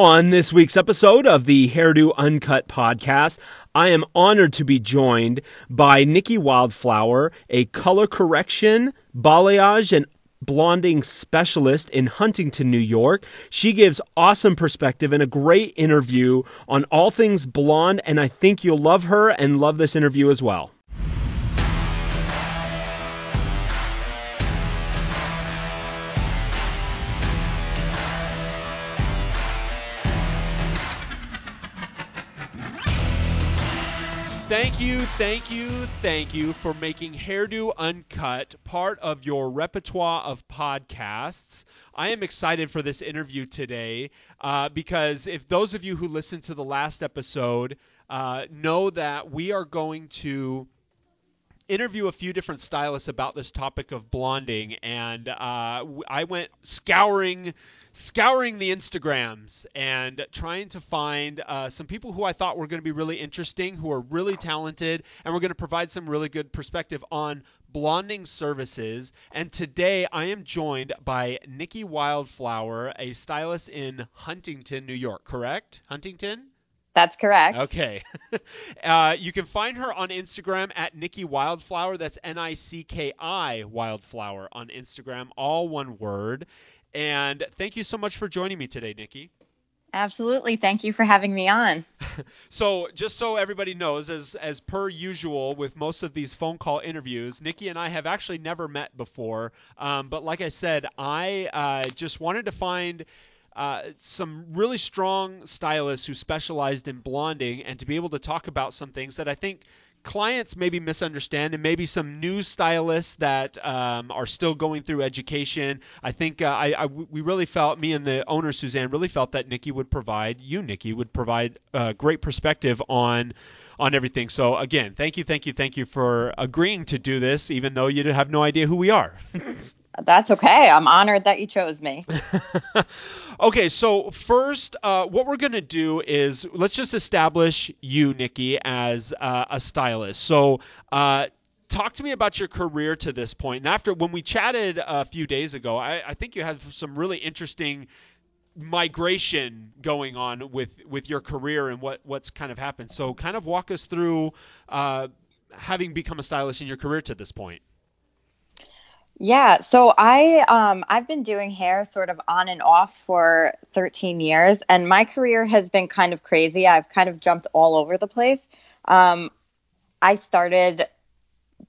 On this week's episode of the Hairdo Uncut podcast, I am honored to be joined by Nicki Wildflower, a color correction, balayage, and blonding specialist in Huntington, New York. She gives awesome perspective and a great interview on all things blonde, and I think you'll love her and love this interview as well. Thank you, thank you, thank you for making Hairdo Uncut part of your repertoire of podcasts. I am excited for this interview today uh, because if those of you who listened to the last episode uh, know that we are going to interview a few different stylists about this topic of blonding, and uh, I went scouring scouring the Instagrams and trying to find uh, some people who I thought were going to be really interesting, who are really talented, and we're going to provide some really good perspective on blonding services. And today I am joined by Nicki Wildflower, a stylist in Huntington, New York, correct? Huntington? That's correct. Okay. uh, you can find her on Instagram at Nicki Wildflower. That's N I C K I Wildflower on Instagram, all one word. And thank you so much for joining me today, Nicki. Absolutely. Thank you for having me on. so, just so everybody knows, as as per usual with most of these phone call interviews, Nicki and I have actually never met before. Um, but like I said, I uh, just wanted to find. Uh, some really strong stylists who specialized in blonding and to be able to talk about some things that I think clients maybe misunderstand and maybe some new stylists that um, are still going through education. I think uh, I, I, we really felt, me and the owner Suzanne really felt that Nicki would provide, you Nicki would provide uh, great perspective on on everything. So again, thank you, thank you, thank you for agreeing to do this, even though you have no idea who we are. That's okay. I'm honored that you chose me. okay, so first, uh, what we're going to do is let's just establish you, Nicki, as uh, a stylist. So, uh, talk to me about your career to this point. And after when we chatted a few days ago, I, I think you had some really interesting migration going on with with your career and what what's kind of happened. So, kind of walk us through uh, having become a stylist in your career to this point. Yeah, so I um I've been doing hair sort of on and off for 13 years and my career has been kind of crazy. I've kind of jumped all over the place. Um I started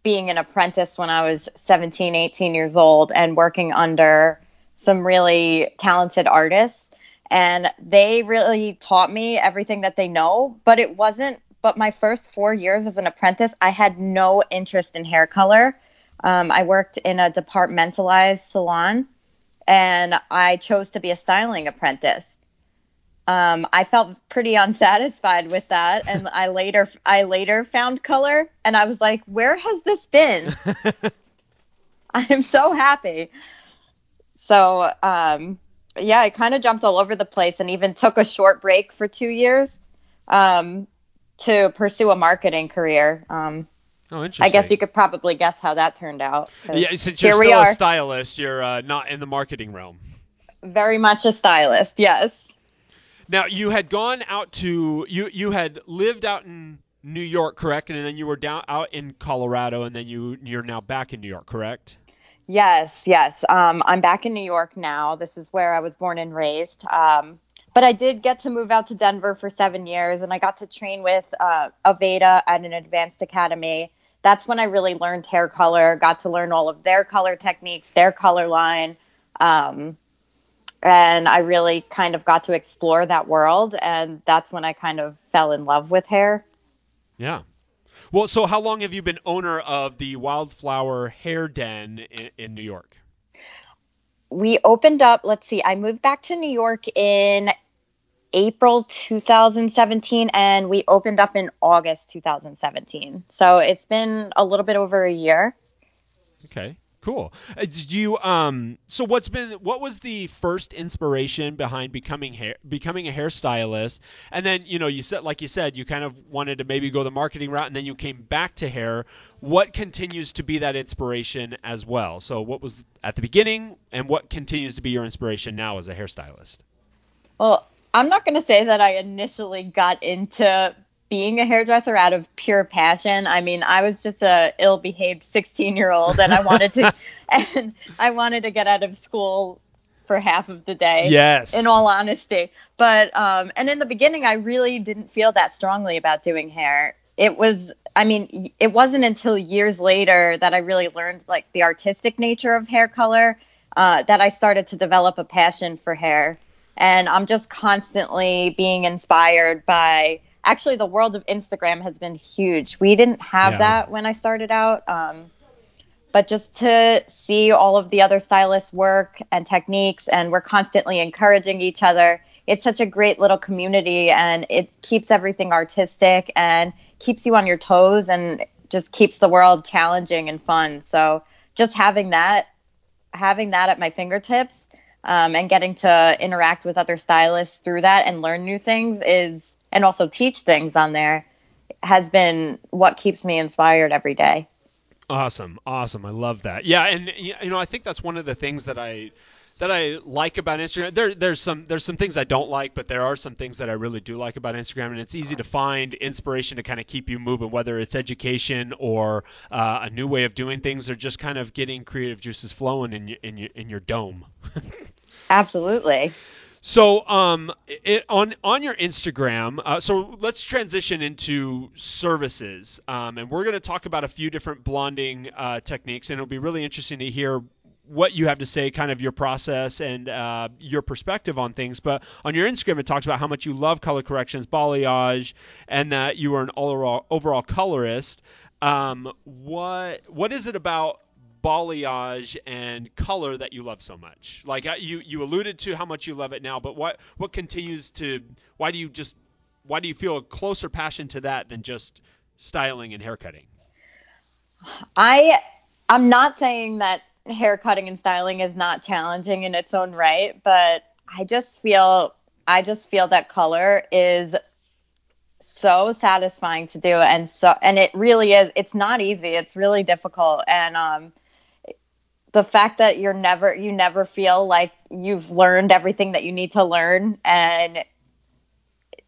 being an apprentice when I was 17, 18 years old and working under some really talented artists and they really taught me everything that they know, but it wasn't but my first 4 years as an apprentice, I had no interest in hair color um, I worked in a departmentalized salon and I chose to be a styling apprentice. Um, I felt pretty unsatisfied with that, and I later I later found color, and I was like, "Where has this been?" I'm so happy. So, um, yeah, I kind of jumped all over the place, and even took a short break for two years um, to pursue a marketing career. Oh, interesting. I guess you could probably guess how that turned out. Yeah, since you're still a stylist, you're uh, not in the marketing realm. Very much a stylist, yes. Now you had gone out to you you had lived out in New York, correct? And then you were down out in Colorado, and then you you're now back in New York, correct? Yes, yes. Um, I'm back in New York now. This is where I was born and raised. Um, but I did get to move out to Denver for seven years, and I got to train with uh, Aveda at an advanced academy that's when I really learned hair color, got to learn all of their color techniques, their color line. Um, and I really kind of got to explore that world. And that's when I kind of fell in love with hair. Yeah. Well, so how long have you been owner of the Wildflower Hair Den in, in New York? We opened up, let's see, I moved back to New York in April 2017 and we opened up in August 2017. So it's been a little bit over a year. Okay. Cool. Uh, did you um so what's been what was the first inspiration behind becoming hair becoming a hairstylist? And then, you know, you said like you said you kind of wanted to maybe go the marketing route and then you came back to hair. What continues to be that inspiration as well? So what was at the beginning and what continues to be your inspiration now as a hairstylist? Well, I'm not going to say that I initially got into being a hairdresser out of pure passion. I mean, I was just a ill-behaved 16-year-old and I wanted to and I wanted to get out of school for half of the day. Yes. In all honesty. But um and in the beginning I really didn't feel that strongly about doing hair. It was I mean, it wasn't until years later that I really learned like the artistic nature of hair color uh, that I started to develop a passion for hair. And I'm just constantly being inspired by actually the world of Instagram has been huge. We didn't have Yeah. that when I started out. Um, but just to see all of the other stylists work and techniques, and we're constantly encouraging each other. It's such a great little community, and it keeps everything artistic and keeps you on your toes, and just keeps the world challenging and fun. So just having that, having that at my fingertips, um, and getting to interact with other stylists through that and learn new things is, and also teach things on there, has been what keeps me inspired every day. Awesome, awesome. I love that. Yeah, and you know, I think that's one of the things that I that I like about Instagram. There, there's some there's some things I don't like, but there are some things that I really do like about Instagram, and it's easy to find inspiration to kind of keep you moving, whether it's education or uh, a new way of doing things, or just kind of getting creative juices flowing in your in your in your dome. Absolutely. So, um, it, on on your Instagram, uh, so let's transition into services, um, and we're going to talk about a few different blonding uh, techniques, and it'll be really interesting to hear what you have to say, kind of your process and uh, your perspective on things. But on your Instagram, it talks about how much you love color corrections, balayage, and that you are an overall overall colorist. Um, what what is it about balayage and color that you love so much? Like uh, you you alluded to how much you love it now, but what what continues to why do you just why do you feel a closer passion to that than just styling and haircutting? I I'm not saying that hair cutting and styling is not challenging in its own right, but I just feel I just feel that color is so satisfying to do and so and it really is it's not easy. It's really difficult and um the fact that you're never you never feel like you've learned everything that you need to learn and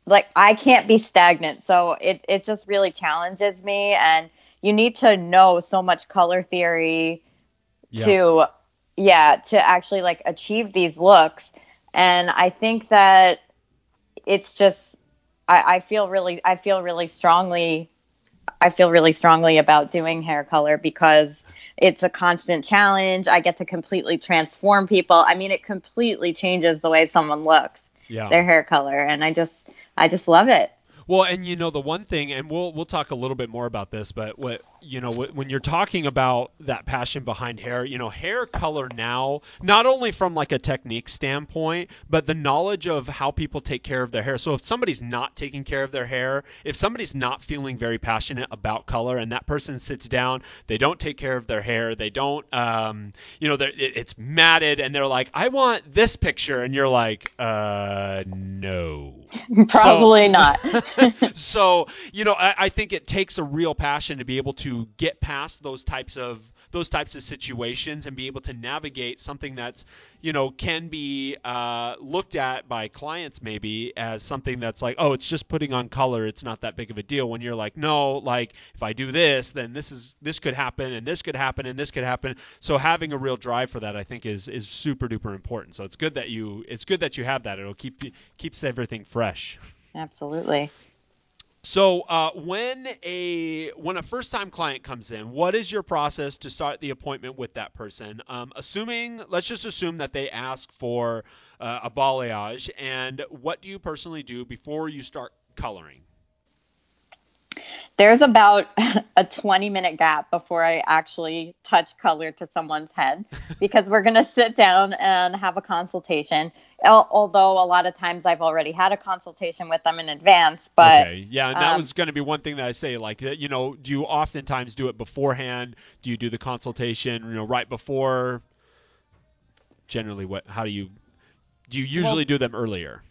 like I can't be stagnant. So it it just really challenges me and you need to know so much color theory Yeah. to yeah to actually like achieve these looks. And i think that it's just I, I feel really i feel really strongly i feel really strongly about doing hair color because it's a constant challenge. I get to completely transform people. I mean it completely changes the way someone looks Yeah. their hair color. And i just i just love it Well, and you know the one thing, and we'll we'll talk a little bit more about this, but what you know wh- when you're talking about that passion behind hair, you know, hair color now, not only from like a technique standpoint, but the knowledge of how people take care of their hair. So if somebody's not taking care of their hair, if somebody's not feeling very passionate about color, and that person sits down, they don't take care of their hair, they don't, um, you know, it, it's matted, and they're like, I want this picture, and you're like, uh, no. probably not so you know I, I think it takes a real passion to be able to get past those types of those types of situations and be able to navigate something that's you know can be uh, looked at by clients maybe as something that's like oh it's just putting on color. It's not that big of a deal. When you're like no like if i do this then this is this could happen and this could happen and this could happen. So having a real drive for that i think is is super duper important. So it's good that you it's good that you have that. It'll keep keeps everything fresh absolutely so uh, when a when a first time client comes in, what is your process to start the appointment with that person? Um, assuming, let's just assume that they ask for uh, a balayage, and what do you personally do before you start coloring? There's about a 20 minute gap before I actually touch color to someone's head because we're going to sit down and have a consultation. Although a lot of times I've already had a consultation with them in advance, but okay, yeah, and that um, was going to be one thing that I say. Like, you know, do you oftentimes do it beforehand? Do you do the consultation, you know, right before? Generally, what? How do you? Do you usually do them earlier?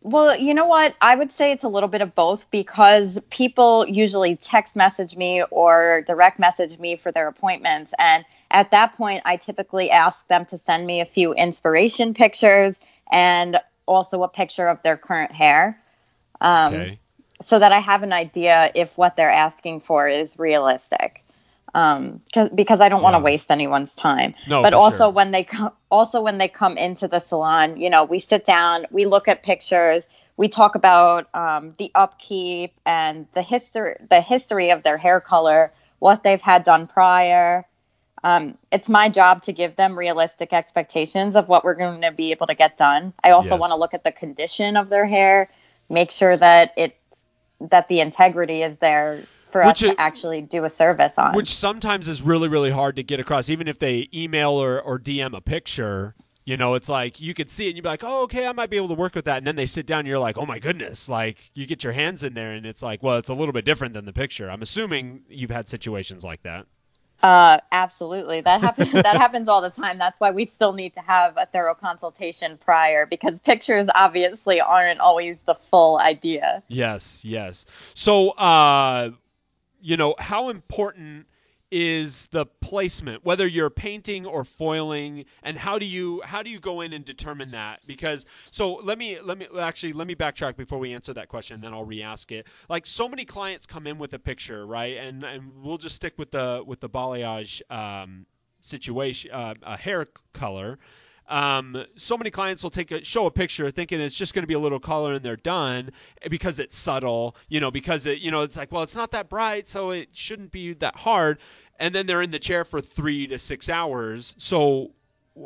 Well, you know what? I would say it's a little bit of both because people usually text message me or direct message me for their appointments. And at that point, I typically ask them to send me a few inspiration pictures. And also a picture of their current hair. Um, Okay. so that I have an idea if what they're asking for is realistic. Um, cause, because I don't want to Yeah. waste anyone's time. No, but also sure. when they come, also when they come into the salon, you know, we sit down, we look at pictures, we talk about um, the upkeep and the history, the history of their hair color, what they've had done prior. Um, it's my job to give them realistic expectations of what we're going to be able to get done. I also Yes. want to look at the condition of their hair, make sure that it's that the integrity is there for Which us to actually do a service on. Which sometimes is really, really hard to get across, even if they email or, or DM a picture. You know, it's like you could see it and you'd be like, oh, okay, I might be able to work with that. And then they sit down and you're like, oh my goodness. Like, you get your hands in there and it's like, well, it's a little bit different than the picture. I'm assuming you've had situations like that. Uh, absolutely. That happens. that happens all the time. That's why we still need to have a thorough consultation prior because pictures obviously aren't always the full idea. Yes, yes. So, uh, you know, how important is the placement, whether you're painting or foiling, and how do you how do you go in and determine that? Because so let me let me actually let me backtrack before we answer that question, then I'll re-ask it. Like so many clients come in with a picture, right? And and we'll just stick with the with the balayage um, situation, uh, a hair color. Um, so many clients will take a show a picture thinking it's just going to be a little color and they're done because it's subtle, you know, because it, you know, it's like, well, it's not that bright, so it shouldn't be that hard. And then they're in the chair for three to six hours. So,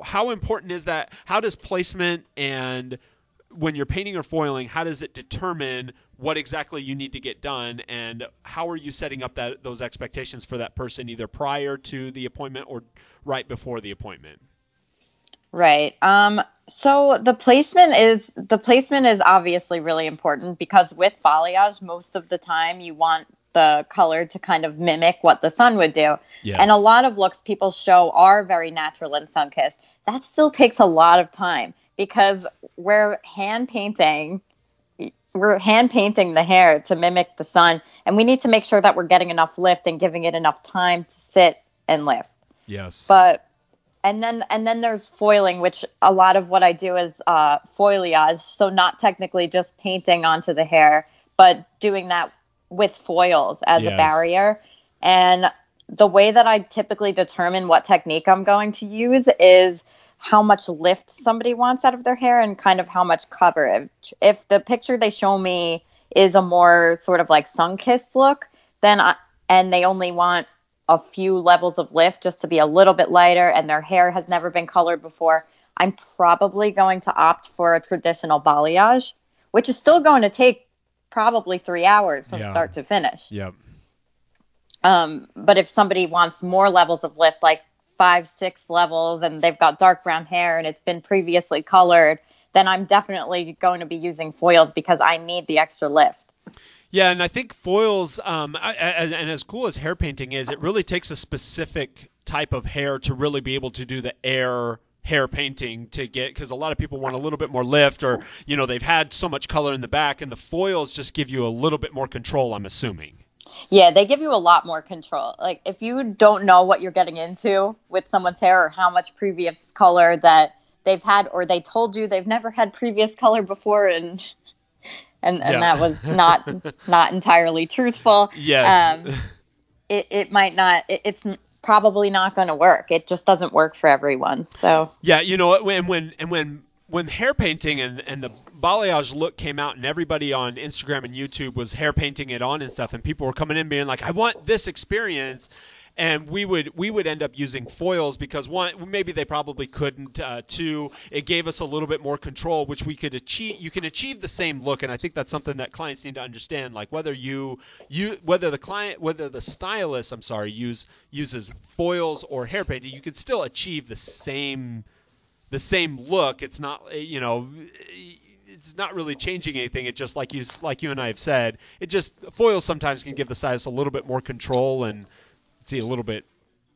how important is that? How does placement and when you're painting or foiling, how does it determine what exactly you need to get done, and how are you setting up that those expectations for that person either prior to the appointment or right before the appointment? Right. Um, so the placement is the placement is obviously really important because with balayage, most of the time you want the color to kind of mimic what the sun would do. Yes. And a lot of looks people show are very natural and sun kissed. That still takes a lot of time because we're hand painting we're hand painting the hair to mimic the sun and we need to make sure that we're getting enough lift and giving it enough time to sit and lift. Yes. But and then and then there's foiling, which a lot of what I do is uh, foilayage. So not technically just painting onto the hair, but doing that with foils as Yes. a barrier. And the way that I typically determine what technique I'm going to use is how much lift somebody wants out of their hair and kind of how much coverage. If the picture they show me is a more sort of like sun-kissed look, then I, and they only want a few levels of lift just to be a little bit lighter and their hair has never been colored before, I'm probably going to opt for a traditional balayage, which is still going to take probably three hours from Yeah. start to finish. Yep. Um, but if somebody wants more levels of lift, like five, six levels, and they've got dark brown hair and it's been previously colored, then I'm definitely going to be using foils because I need the extra lift. Yeah, and I think foils, um, I, I, and as cool as hair painting is, it really takes a specific type of hair to really be able to do the air hair painting to get because a lot of people want a little bit more lift or you know they've had so much color in the back and the foils just give you a little bit more control i'm assuming Yeah, they give you a lot more control. Like if you don't know what you're getting into with someone's hair or how much previous color that they've had or they told you they've never had previous color before and and, and Yeah. that was not not entirely truthful. yes Um, It it might not it, it's probably not going to work. It just doesn't work for everyone. So Yeah, you know, when when and when when hair painting and, and the balayage look came out and everybody on Instagram and YouTube was hair painting it on and stuff and people were coming in being like I want this experience and we would we would end up using foils because one maybe they probably couldn't uh, two it gave us a little bit more control which we could achieve you can achieve the same look and I think that's something that clients need to understand like whether you you whether the client whether the stylist I'm sorry use uses foils or hair painting you can still achieve the same the same look. It's not, uh, you know, it's not really changing anything. It just like you like you and I have said, it just foils sometimes can give the stylist a little bit more control and see a little bit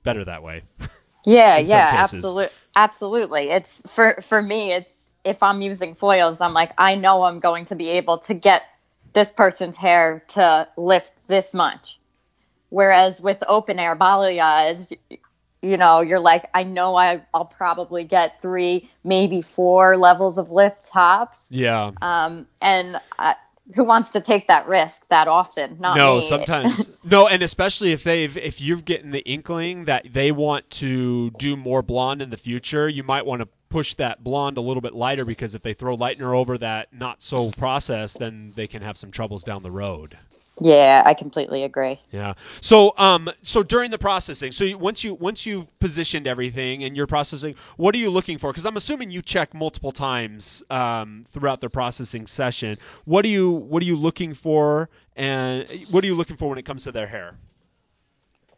better that way. Yeah, yeah, absolutely, absolutely. It's for for me. It's if I'm using foils, I'm like, I know I'm going to be able to get this person's hair to lift this much. Whereas with open air balayage, you know, you're like, I know I, I'll probably get three, maybe four levels of lift tops. Yeah. Um, and uh, who wants to take that risk that often? Not no, me. sometimes no, and especially if they've if you're getting the inkling that they want to do more blonde in the future, you might want to push that blonde a little bit lighter because if they throw lightener over that not so processed, then they can have some troubles down the road. Yeah, I completely agree. Yeah. So um so during the processing, so you, once you once you've positioned everything and you're processing, what are you looking for? Because I'm assuming you check multiple times um, throughout the processing session. What are you what are you looking for, and what are you looking for when it comes to their hair?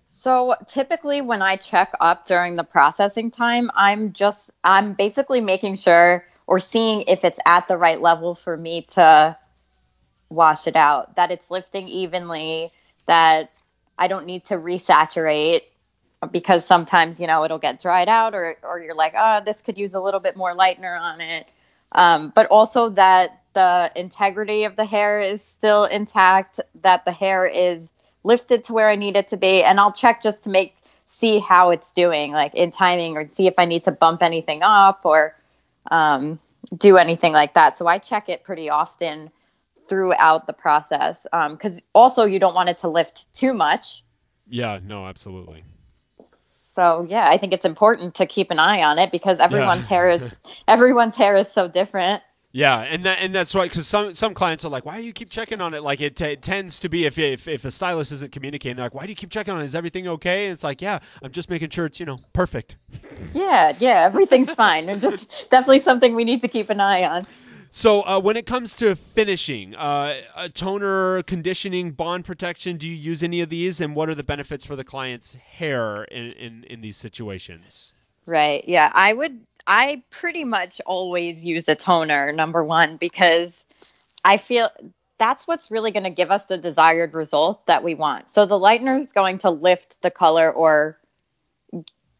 So typically when I check up during the processing time, I'm just I'm basically making sure or seeing if it's at the right level for me to wash it out, that it's lifting evenly, that I don't need to resaturate because sometimes, you know, it'll get dried out or or you're like, "Oh, this could use a little bit more lightener on it." Um, but also that the integrity of the hair is still intact, that the hair is lifted to where I need it to be, and I'll check just to make see how it's doing, like in timing, or see if I need to bump anything up or um, do anything like that. So I check it pretty often throughout the process because um, also you don't want it to lift too much. Yeah. No. Absolutely. So yeah, I think it's important to keep an eye on it because everyone's Yeah. hair is everyone's hair is so different. Yeah, and that and that's right because some some clients are like, why do you keep checking on it? Like it, t- it tends to be if, if if a stylist isn't communicating, they're like, why do you keep checking on it? Is everything okay? And it's like, yeah, I'm just making sure it's you know perfect. Yeah, yeah, everything's fine. And just definitely something we need to keep an eye on. So uh, when it comes to finishing, uh, toner, conditioning, bond protection, do you use any of these? And what are the benefits for the client's hair in in, in these situations? Right. Yeah. I would, I pretty much always use a toner, number one, because I feel that's what's really going to give us the desired result that we want. So the lightener is going to lift the color or,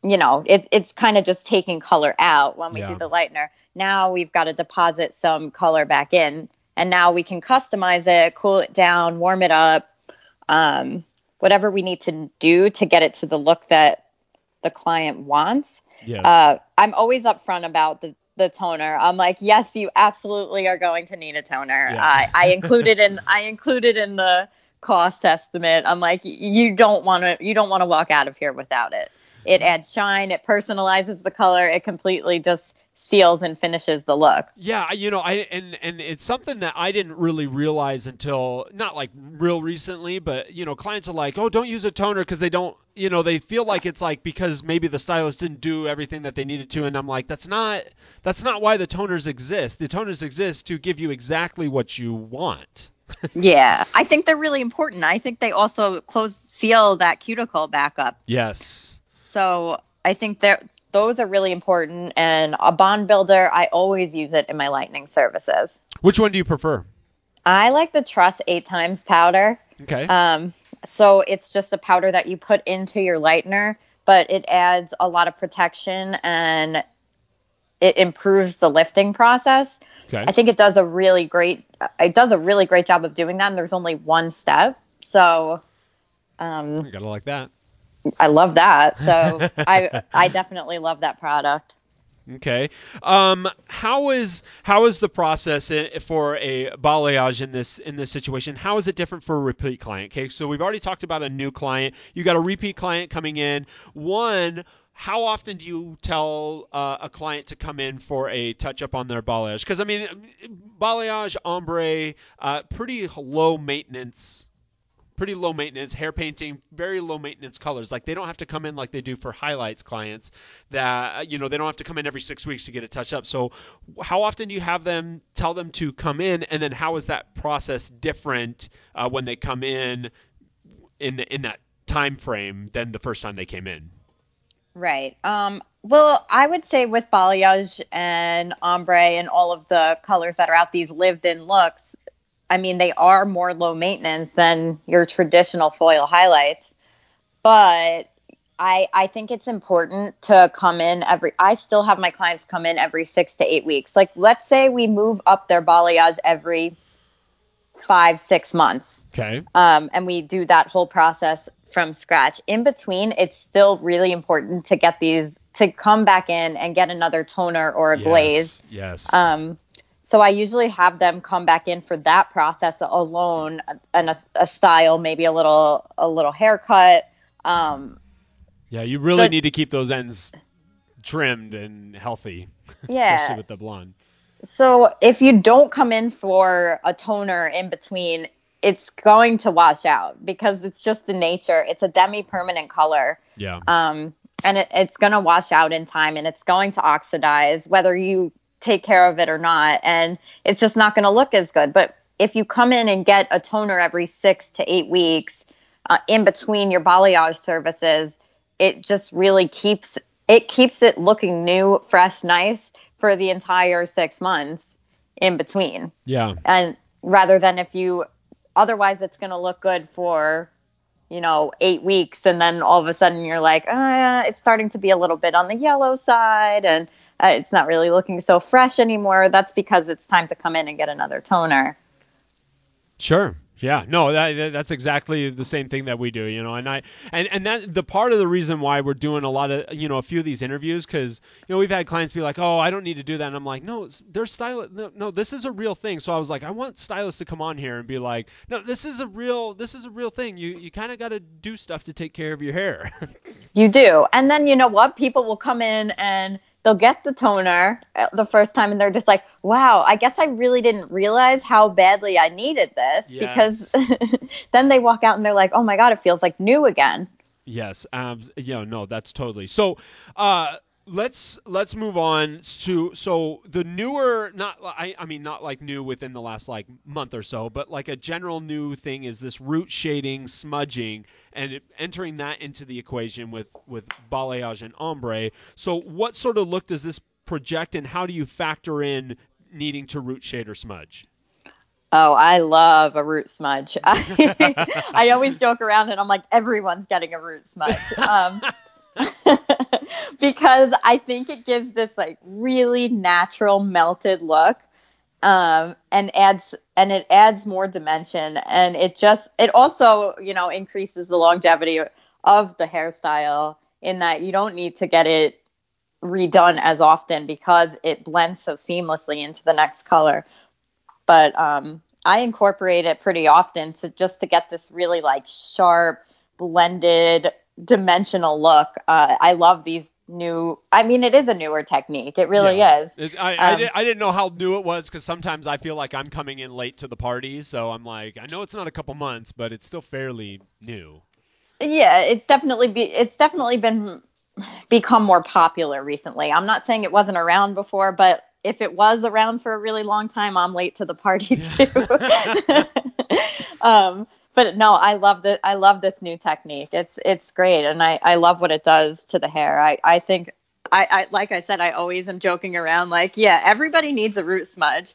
you know, it, it's kind of just taking color out when we Yeah. do the lightener. Now we've got to deposit some color back in and now we can customize it, cool it down, warm it up, um, whatever we need to do to get it to the look that the client wants Yes. uh, I'm always upfront about the, the toner. I'm like, yes, you absolutely are going to need a toner. Yeah. I, I included in I included in the cost estimate. I'm like, you don't want to you don't want to walk out of here without it. It adds shine. It personalizes the color. It completely just seals and finishes the look. Yeah, you know, I and and it's something that I didn't really realize until not like real recently, but you know, clients are like, "Oh, don't use a toner because they don't, you know, they feel like it's like because maybe the stylist didn't do everything that they needed to." And I'm like, "That's not that's not why the toners exist. The toners exist to give you exactly what you want." Yeah, I think they're really important. I think they also close seal that cuticle back up. Yes. So I think they're those are really important. And a bond builder, I always use it in my lightning services. Which one do you prefer? I like the Truss eight times powder. Okay. Um, so it's just a powder that you put into your lightener, but it adds a lot of protection and it improves the lifting process. okay. I think it does a really great it does a really great job of doing that. And there's only one step, so um, You gotta like that. I love that. So I I definitely love that product. Okay. Um, how is how is the process for a balayage in this in this situation? How is it different for a repeat client? Okay, so we've already talked about a new client. You got a repeat client coming in. One, how often do you tell uh, a client to come in for a touch up on their balayage? Because I mean, balayage, ombre, uh, pretty low maintenance pretty low maintenance hair painting very low maintenance colors. Like they don't have to come in like they do for highlights clients that you know they don't have to come in every six weeks to get a touch up. So how often do you have them tell them to come in? And then how is that process different uh, when they come in in the, in that time frame than the first time they came in? Right. Um, well, I would say with balayage and ombre and all of the colors that are out, these lived-in looks, I mean, they are more low maintenance than your traditional foil highlights. But I I think it's important to come in every. I still have my clients come in every six to eight weeks. Like, let's say we move up their balayage every five six months okay um, and we do that whole process from scratch. In between, it's still really important to get these to come back in and get another toner or a yes, glaze. Yes. Um, so I usually have them come back in for that process alone and a, a style, maybe a little a little haircut. Um, yeah, you really the- need to keep those ends trimmed and healthy, Yeah. especially with the blonde. so if you don't come in for a toner in between, it's going to wash out because it's just the nature. It's a demi-permanent color. Yeah. um, and it, it's going to wash out in time and it's going to oxidize whether you take care of it or not and it's just not going to look as good but if you come in and get a toner every six to eight weeks uh, in between your balayage services it just really keeps it keeps it looking new fresh nice for the entire six months in between Yeah. and rather than if you otherwise it's going to look good for you know eight weeks and then all of a sudden you're like uh, it's starting to be a little bit on the yellow side and uh, it's not really looking so fresh anymore that's because it's time to come in and get another toner Sure. Yeah. No, that, that- that's exactly the same thing that we do, you know. And I and and that the part of the reason why we're doing a lot of you know a few of these interviews because you know we've had clients be like, oh, I don't need to do that, and I'm like, no, they're style. No, no, this is a real thing. So I was like, I want stylists to come on here and be like, no, this is a real this is a real thing. You you kind of got to do stuff to take care of your hair. you do and then you know what people will come in and they'll get the toner uh, the first time and they're just like wow i guess i really didn't realize how badly i needed this because then they walk out and they're like oh my god it feels like new again Yes, um, yeah, no, that's totally. So, uh, let's let's move on to so the newer, not I, I mean not like new within the last like month or so, but like a general new thing is this root shading, smudging, and it, entering that into the equation with with balayage and ombre. So, what sort of look does this project, and how do you factor in needing to root shade or smudge? Oh, I love a root smudge. I, I always joke around and I'm like, everyone's getting a root smudge. Um, because I think it gives this like really natural melted look. Um, and adds and it adds more dimension and it just it also you know increases the longevity of the hairstyle in that you don't need to get it redone as often because it blends so seamlessly into the next color but um, I incorporate it pretty often to just to get this really like sharp, blended, dimensional look. Uh, I love these new. I mean, it is a newer technique. It really Yeah. is. I, I, Um, did, I didn't know how new it was because sometimes I feel like I'm coming in late to the party. So I'm like, I know it's not a couple months, but it's still fairly new. Yeah, it's definitely be. It's definitely been become more popular recently. I'm not saying it wasn't around before, but if it was around for a really long time, I'm late to the party too. um, but no, I love the I love this new technique. It's it's great, and I I love what it does to the hair. I I think. I, I like I said, I always am joking around like, yeah, everybody needs a root smudge.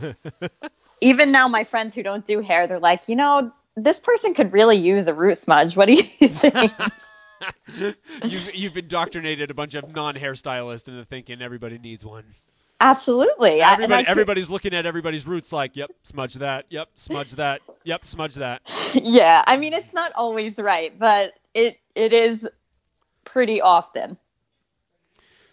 Even now, my friends who don't do hair, they're like, you know, this person could really use a root smudge. What do you think? you've, you've indoctrinated a bunch of non-hairstylists into thinking everybody needs one. Absolutely. I- and I Everybody, everybody's looking at everybody's roots like, yep, smudge that, yep, smudge that, yep, smudge that. yeah, I mean it's not always right, but it it is pretty often.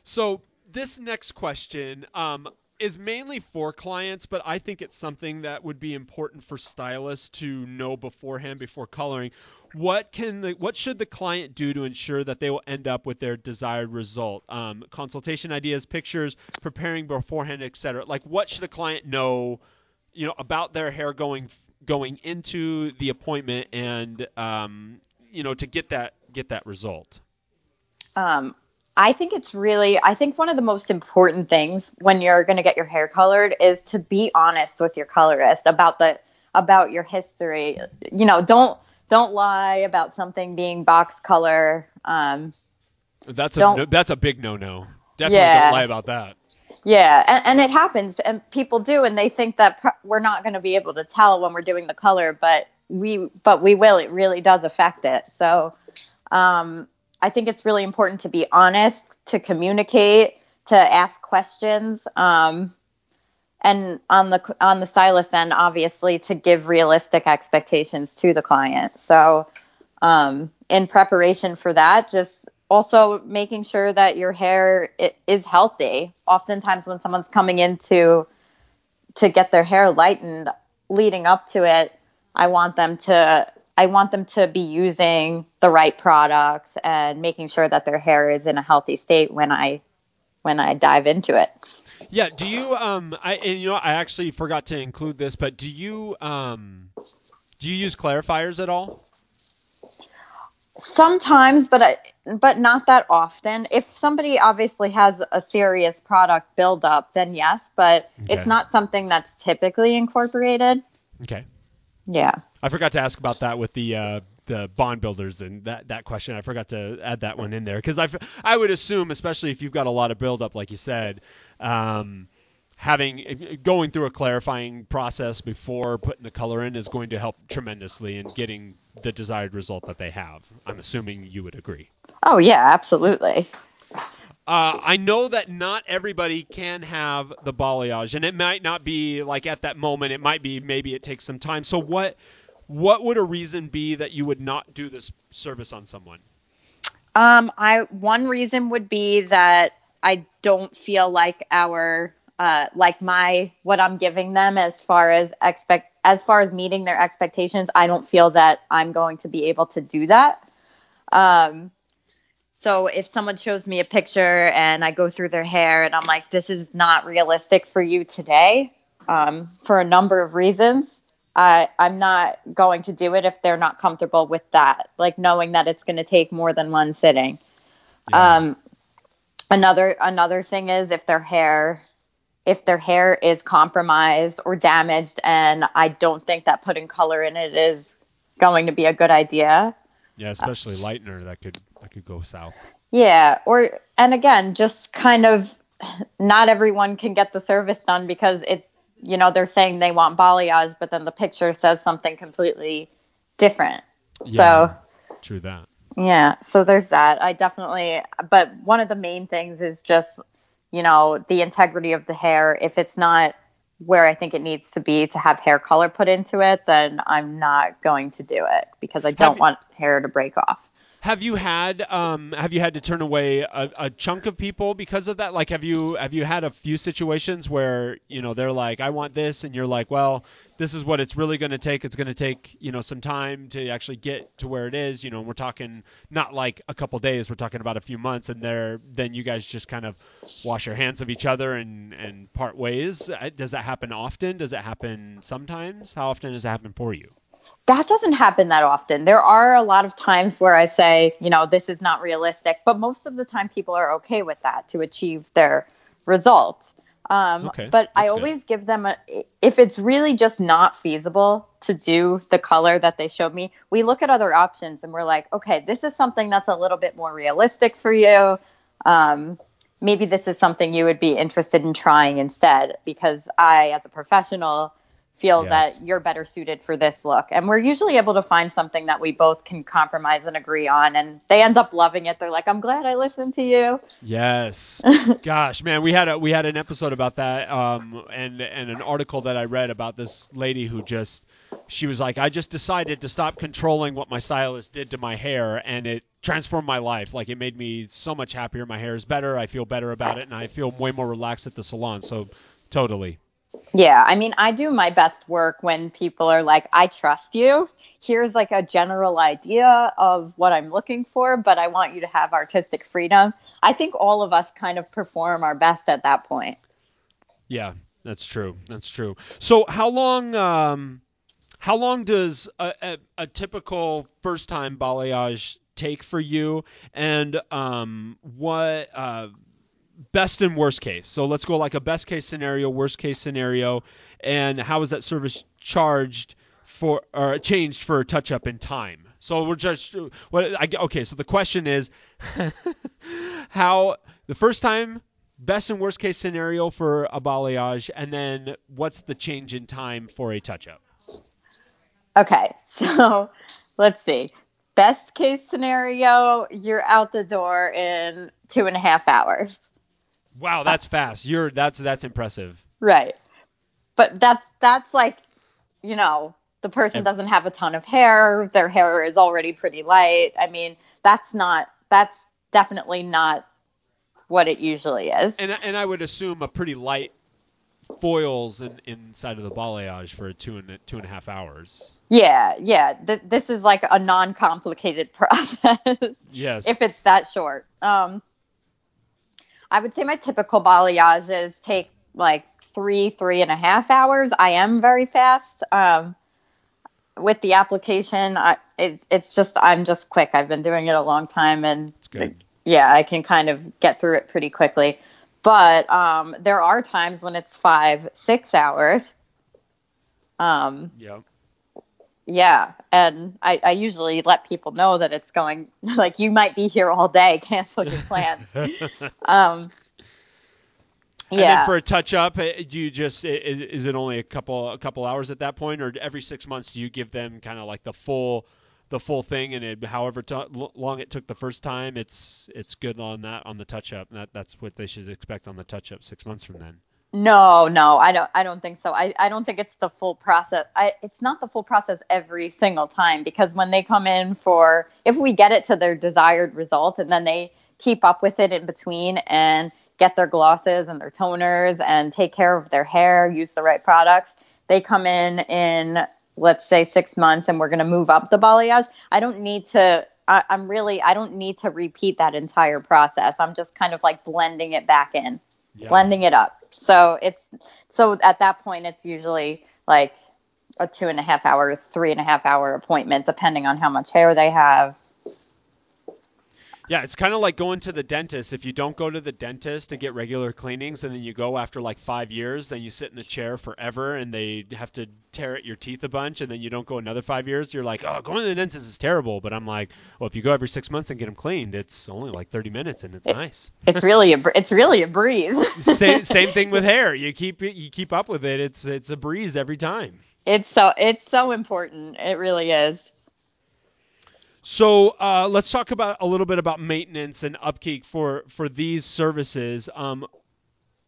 So this next question um, is mainly for clients, but I think it's something that would be important for stylists to know beforehand before coloring. What can the what should the client do to ensure that they will end up with their desired result? Um, consultation ideas, pictures, preparing beforehand, etc. Like what should a client know, you know, about their hair going going into the appointment and um, you know to get that get that result. Um, I think it's really, I think one of the most important things when you're going to get your hair colored is to be honest with your colorist about the about your history. You know, don't don't lie about something being box color. Um, That's a no, that's a big no no. Definitely Yeah. don't lie about that. yeah, and, and it happens, and people do, and they think that pr- we're not going to be able to tell when we're doing the color, but we but we will. It really does affect it. So, um, I think it's really important to be honest, to communicate, to ask questions, um, and on the on the stylist end, obviously, to give realistic expectations to the client. So, um, in preparation for that, just also making sure that your hair is healthy. Oftentimes, when someone's coming in to to get their hair lightened, leading up to it, I want them to I want them to be using the right products and making sure that their hair is in a healthy state when I when I dive into it. Yeah. Do you um I and you know I actually forgot to include this, but do you um do you use clarifiers at all? Sometimes, but I, but not that often. If somebody obviously has a serious product buildup, then yes, but okay. it's not something that's typically incorporated. Okay. Yeah. I forgot to ask about that with the uh, the bond builders and that, that question. I forgot to add that one in there because I, I would assume, especially if you've got a lot of buildup, like you said, um, having going through a clarifying process before putting the color in is going to help tremendously in getting the desired result that they have. I'm assuming you would agree. Oh yeah, absolutely. Uh, I know that not everybody can have the balayage, and it might not be like at that moment. It might be maybe it takes some time. So what what would a reason be that you would not do this service on someone? Um, I one reason would be that I don't feel like our uh, like my what I'm giving them as far as expect as far as meeting their expectations. I don't feel that I'm going to be able to do that. Um, so if someone shows me a picture and I go through their hair and I'm like, this is not realistic for you today, um, for a number of reasons, I, I'm not going to do it if they're not comfortable with that, like knowing that it's going to take more than one sitting. Yeah. Um, another another thing is if their hair if their hair is compromised or damaged and i don't think that putting color in it is going to be a good idea. Yeah especially lightener that could that could go south. Yeah or and again just kind of not everyone can get the service done because it you know they're saying they want balayage but then the picture says something completely different. Yeah, so true that yeah, so there's that. I definitely, but one of the main things is just, you know, the integrity of the hair. If it's not where I think it needs to be to have hair color put into it, then I'm not going to do it because I don't want hair to break off. Have you had um, have you had to turn away a, a, chunk of people because of that? Like, have you have you had a few situations where you know they're like, I want this, and you're like, well, this is what it's really going to take. It's going to take you know some time to actually get to where it is. You know, we're talking not like a couple days. We're talking about a few months, and there then you guys just kind of wash your hands of each other and and part ways. Uh, does that happen often? Does it happen sometimes? How often does it happen for you? That doesn't happen that often. There are a lot of times where I say, you know, this is not realistic, but most of the time people are okay with that to achieve their results. Um, okay, but I always good. give them a, if it's really just not feasible to do the color that they showed me, we look at other options and we're like, okay, this is something that's a little bit more realistic for you. Um, maybe this is something you would be interested in trying instead because I, as a professional, feel yes. that you're better suited for this look. And we're usually able to find something that we both can compromise and agree on. And they end up loving it. They're like, I'm glad I listened to you. Yes. Gosh, man, we had a we had an episode about that, um, and and an article that I read about this lady who just she was like, I just decided to stop controlling what my stylist did to my hair, and it transformed my life. Like it made me so much happier. My hair is better. I feel better about it, and I feel way more relaxed at the salon. So, totally. Yeah, I mean, I do my best work when people are like, I trust you. Here's like a general idea of what I'm looking for, but I want you to have artistic freedom. I think all of us kind of perform our best at that point. Yeah, that's true. That's true. So, how long um how long does a, a, a typical first time balayage take for you and um what uh best and worst case. So let's go like a best case scenario, worst case scenario, and how is that service charged for or changed for a touch up in time? So we're just what I okay. So the question is, how the first time, best and worst case scenario for a balayage, and then what's the change in time for a touch up? Okay, so let's see. Best case scenario, you're out the door in two and a half hours. Wow, that's fast. You're that's that's impressive. Right. But that's that's like, you know, the person doesn't have a ton of hair, their hair is already pretty light. I mean, that's not that's definitely not what it usually is. And and I would assume a pretty light foils in, inside of the balayage for two and two and a half hours. Yeah, yeah. Th- this is like a non-complicated process. Yes. if it's that short. Um, I would say my typical balayages take like three, three and a half hours. I am very fast. Um, with the application, I, it's it's just I'm just quick. I've been doing it a long time, and good. yeah, I can kind of get through it pretty quickly. But um, there are times when it's five, six hours. Um, Yep. Yeah, and I, I usually let people know that it's going like you might be here all day. Cancel your plans. um, And then yeah, for a touch up, uh, do you just is it only a couple a couple hours at that point, or every six months do you give them kind of like the full the full thing, and it, however t- long it took the first time, it's it's good on that on the touch up. That that's what they should expect on the touch up six months from then. No, no, I don't. I don't think so. I, I don't think it's the full process. I, it's not the full process every single time because when they come in for, if we get it to their desired result, and then they keep up with it in between and get their glosses and their toners and take care of their hair, use the right products, they come in in let's say six months and we're going to move up the balayage. I don't need to. I, I'm really. I don't need to repeat that entire process. I'm just kind of like blending it back in Yeah. blending it up. So it's so at that point it's usually like a two and a half hour, three and a half hour appointment, depending on how much hair they have. Yeah, it's kind of like going to the dentist. If you don't go to the dentist to get regular cleanings and then you go after like five years, then you sit in the chair forever and they have to tear at your teeth a bunch and then you don't go another five years, you're like, oh, going to the dentist is terrible. But I'm like, well, if you go every six months and get them cleaned, it's only like 30 minutes and it's It- nice. It's really a it's really a breeze. same, same thing with hair. You keep you keep up with it. It's it's a breeze every time. it's so it's so important. It really is. So uh, let's talk about a little bit about maintenance and upkeep for for these services. Um,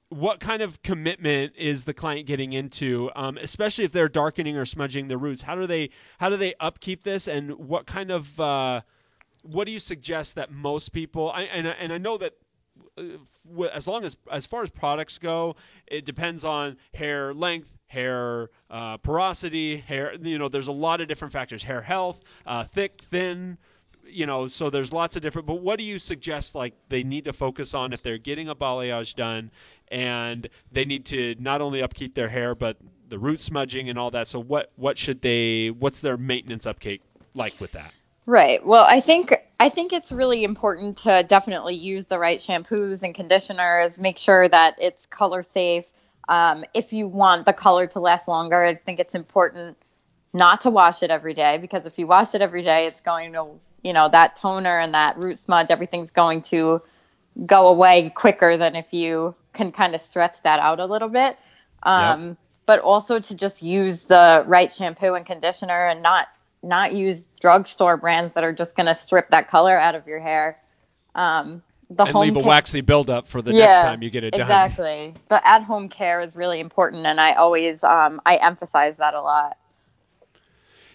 what kind of commitment is the client getting into, um, especially if they're darkening or smudging the roots? How do they how do they upkeep this, and what kind of uh, what do you suggest that most people? I, and and I know that as long as as far as products go, it depends on hair length, hair uh, porosity, hair. You know, there's a lot of different factors. Hair health, uh, thick, thin. You know, so there's lots of different. But what do you suggest? Like they need to focus on if they're getting a balayage done, and they need to not only upkeep their hair but the root smudging and all that. So what what should they? What's their maintenance upkeep like with that? Right. Well, I think I think it's really important to definitely use the right shampoos and conditioners. Make sure that it's color safe. Um, if you want the color to last longer, I think it's important not to wash it every day because if you wash it every day, it's going to, you know, that toner and that root smudge, everything's going to go away quicker than if you can kind of stretch that out a little bit. Um, But also to just use the right shampoo and conditioner and not not use drugstore brands that are just going to strip that color out of your hair. Um, the and home leave a ca- waxy buildup for the Yeah, next time you get it done. exactly. The at home care is really important, and I always um, I emphasize that a lot.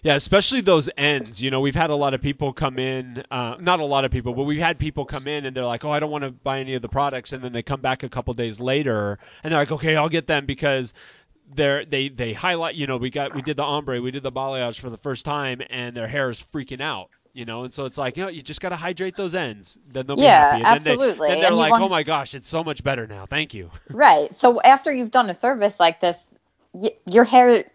Yeah, especially those ends. You know, we've had a lot of people come in, uh, not a lot of people, but we've had people come in and they're like, oh, I don't want to buy any of the products. And then they come back a couple days later and they're like, okay, I'll get them because they're, they, they highlight, you know, we got, we did the ombre, we did the balayage for the first time and their hair is freaking out. You know, and so it's like, you know, you just got to hydrate those ends. Then they'll be happy. And absolutely. They, then they're And like, want- oh my gosh, it's so much better now. Thank you. Right. So after you've done a service like this, y- your hair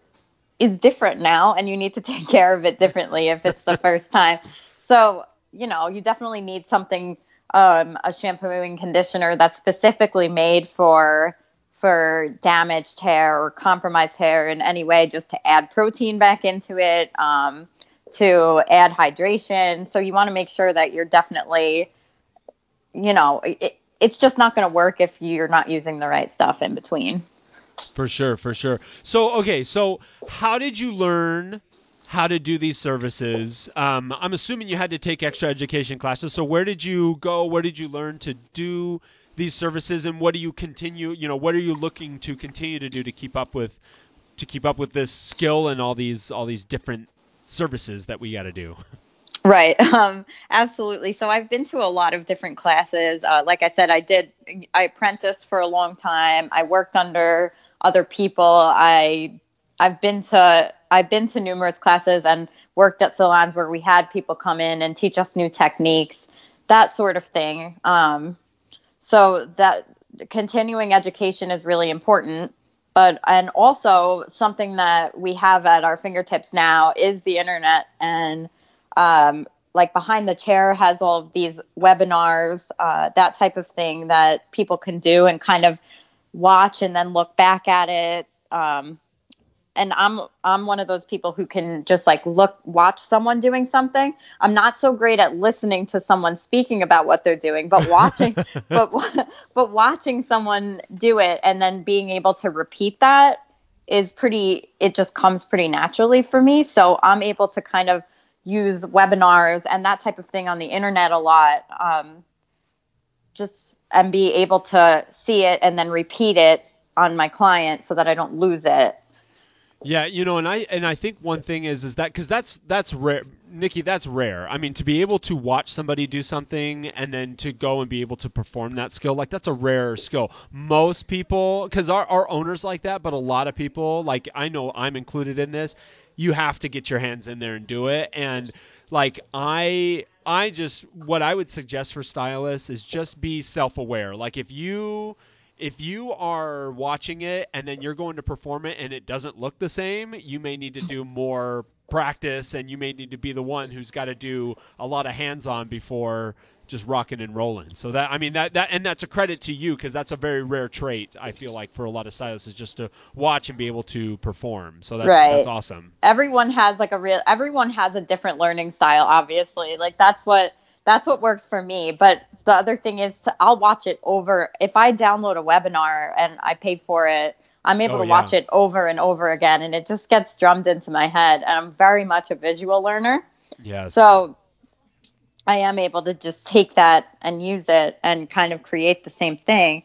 is different now, and you need to take care of it differently if it's the first time. So you know, you definitely need something, um, a shampooing conditioner that's specifically made for for damaged hair or compromised hair in any way, just to add protein back into it, um, to add hydration. So you want to make sure that you're definitely, you know, it, it's just not going to work if you're not using the right stuff in between. For sure, for sure. So, okay, so how did you learn how to do these services? Um, I'm assuming you had to take extra education classes. So, where did you go? Where did you learn to do these services, and what do you continue? You know, what are you looking to continue to do to keep up with to keep up with this skill and all these all these different services that we got to do. Right. Um, absolutely. So I've been to a lot of different classes. Uh, like I said, I did, I apprenticed for a long time. I worked under other people. I, I've been to, I've been to numerous classes and worked at salons where we had people come in and teach us new techniques, that sort of thing. Um, so that continuing education is really important. But, and also something that we have at our fingertips now is the internet and, um, like behind the chair has all of these webinars, uh, that type of thing that people can do and kind of watch and then look back at it. Um, and I'm I'm one of those people who can just like look watch someone doing something. I'm not so great at listening to someone speaking about what they're doing, but watching but but watching someone do it and then being able to repeat that is pretty it just comes pretty naturally for me. So I'm able to kind of use webinars and that type of thing on the internet a lot. Um, just and be able to see it and then repeat it on my client so that I don't lose it. Yeah, you know, and I and I think one thing is is that because that's that's rare, Nicki. That's rare. I mean, to be able to watch somebody do something and then to go and be able to perform that skill, like that's a rare skill. Most people, because our our owners like that, but a lot of people, like I know I'm included in this. You have to get your hands in there and do it, and like I I just what I would suggest for stylists is just be self-aware. Like if you if you are watching it and then you're going to perform it and it doesn't look the same, you may need to do more practice and you may need to be the one who's got to do a lot of hands-on before just rocking and rolling. So that I mean that that and that's a credit to you because that's a very rare trait I feel like for a lot of stylists is just to watch and be able to perform. So that's Right. that's awesome. everyone has like a real everyone has a different learning style obviously like that's what that's what works for me. But the other thing is to i'll watch it over if i download a webinar and i pay for it i'm able Oh, to watch it over and over again and it just gets drummed into my head and i'm very much a visual learner. Yes. so i am able to just take that and use it and kind of create the same thing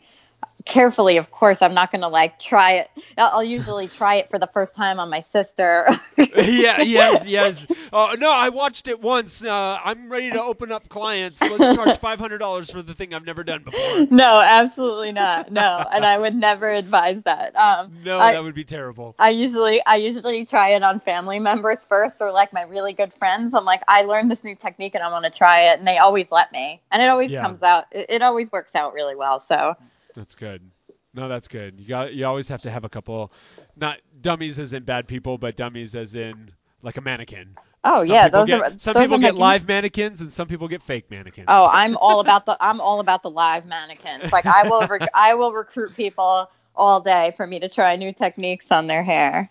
carefully of course i'm not going to like try it i'll usually try it for the first time on my sister yeah, yes, yes. Uh, no, I watched it once. Uh, I'm ready to open up clients. Let's charge five hundred dollars for the thing I've never done before. no, absolutely not. No, and I would never advise that. Um, No, I, that would be terrible. I usually I usually try it on family members first, or like my really good friends. I'm like, I learned this new technique and I want to try it, and they always let me, and it always Yeah. comes out. It, it always works out really well. So That's good. No, that's good. You got. You always have to have a couple, not dummies as in bad people, but dummies as in like a mannequin. oh Some yeah, those get, are some those people are get making- live mannequins and some people get fake mannequins. Oh, I'm all about the I'm all about the live mannequins. Like I will rec- I will recruit people all day for me to try new techniques on their hair.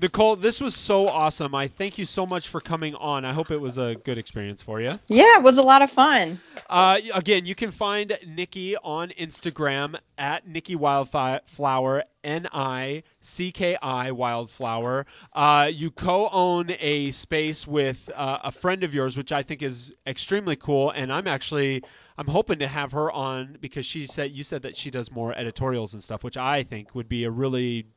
Nicole, this was so awesome. I thank you so much for coming on. I hope it was a good experience for you. Yeah, it was a lot of fun. Uh, again, you can find Nicki on Instagram at Nicki Wildflower, N I C K I Wildflower. Uh, you co own a space with uh, a friend of yours, which I think is extremely cool. And I'm actually. I'm hoping to have her on because she said you said that she does more editorials and stuff, which I think would be a really,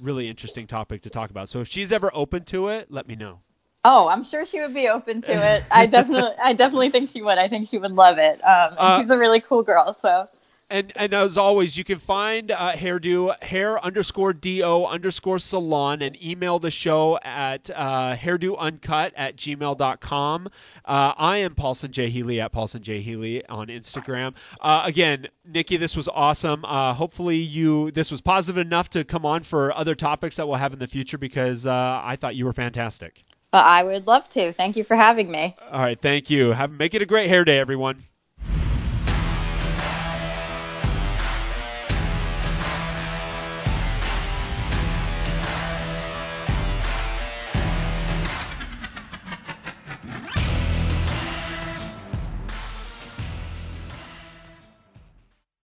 really interesting topic to talk about. So if she's ever open to it, let me know. Oh, I'm sure she would be open to it. I definitely, I definitely think she would. I think she would love it. Um, and Uh, she's a really cool girl. So And and as always, you can find uh, hairdo hair underscore do underscore salon and email the show at uh, hairdouncut at gmail.com. Uh, I am Paulsen J. Healey at Paulsen J. Healey on Instagram. Uh, again, Nicki, this was awesome. Uh, hopefully, you this was positive enough to come on for other topics that we'll have in the future because uh, I thought you were fantastic. but I would love to. Thank you for having me. All right, thank you. Have make it a great hair day, everyone.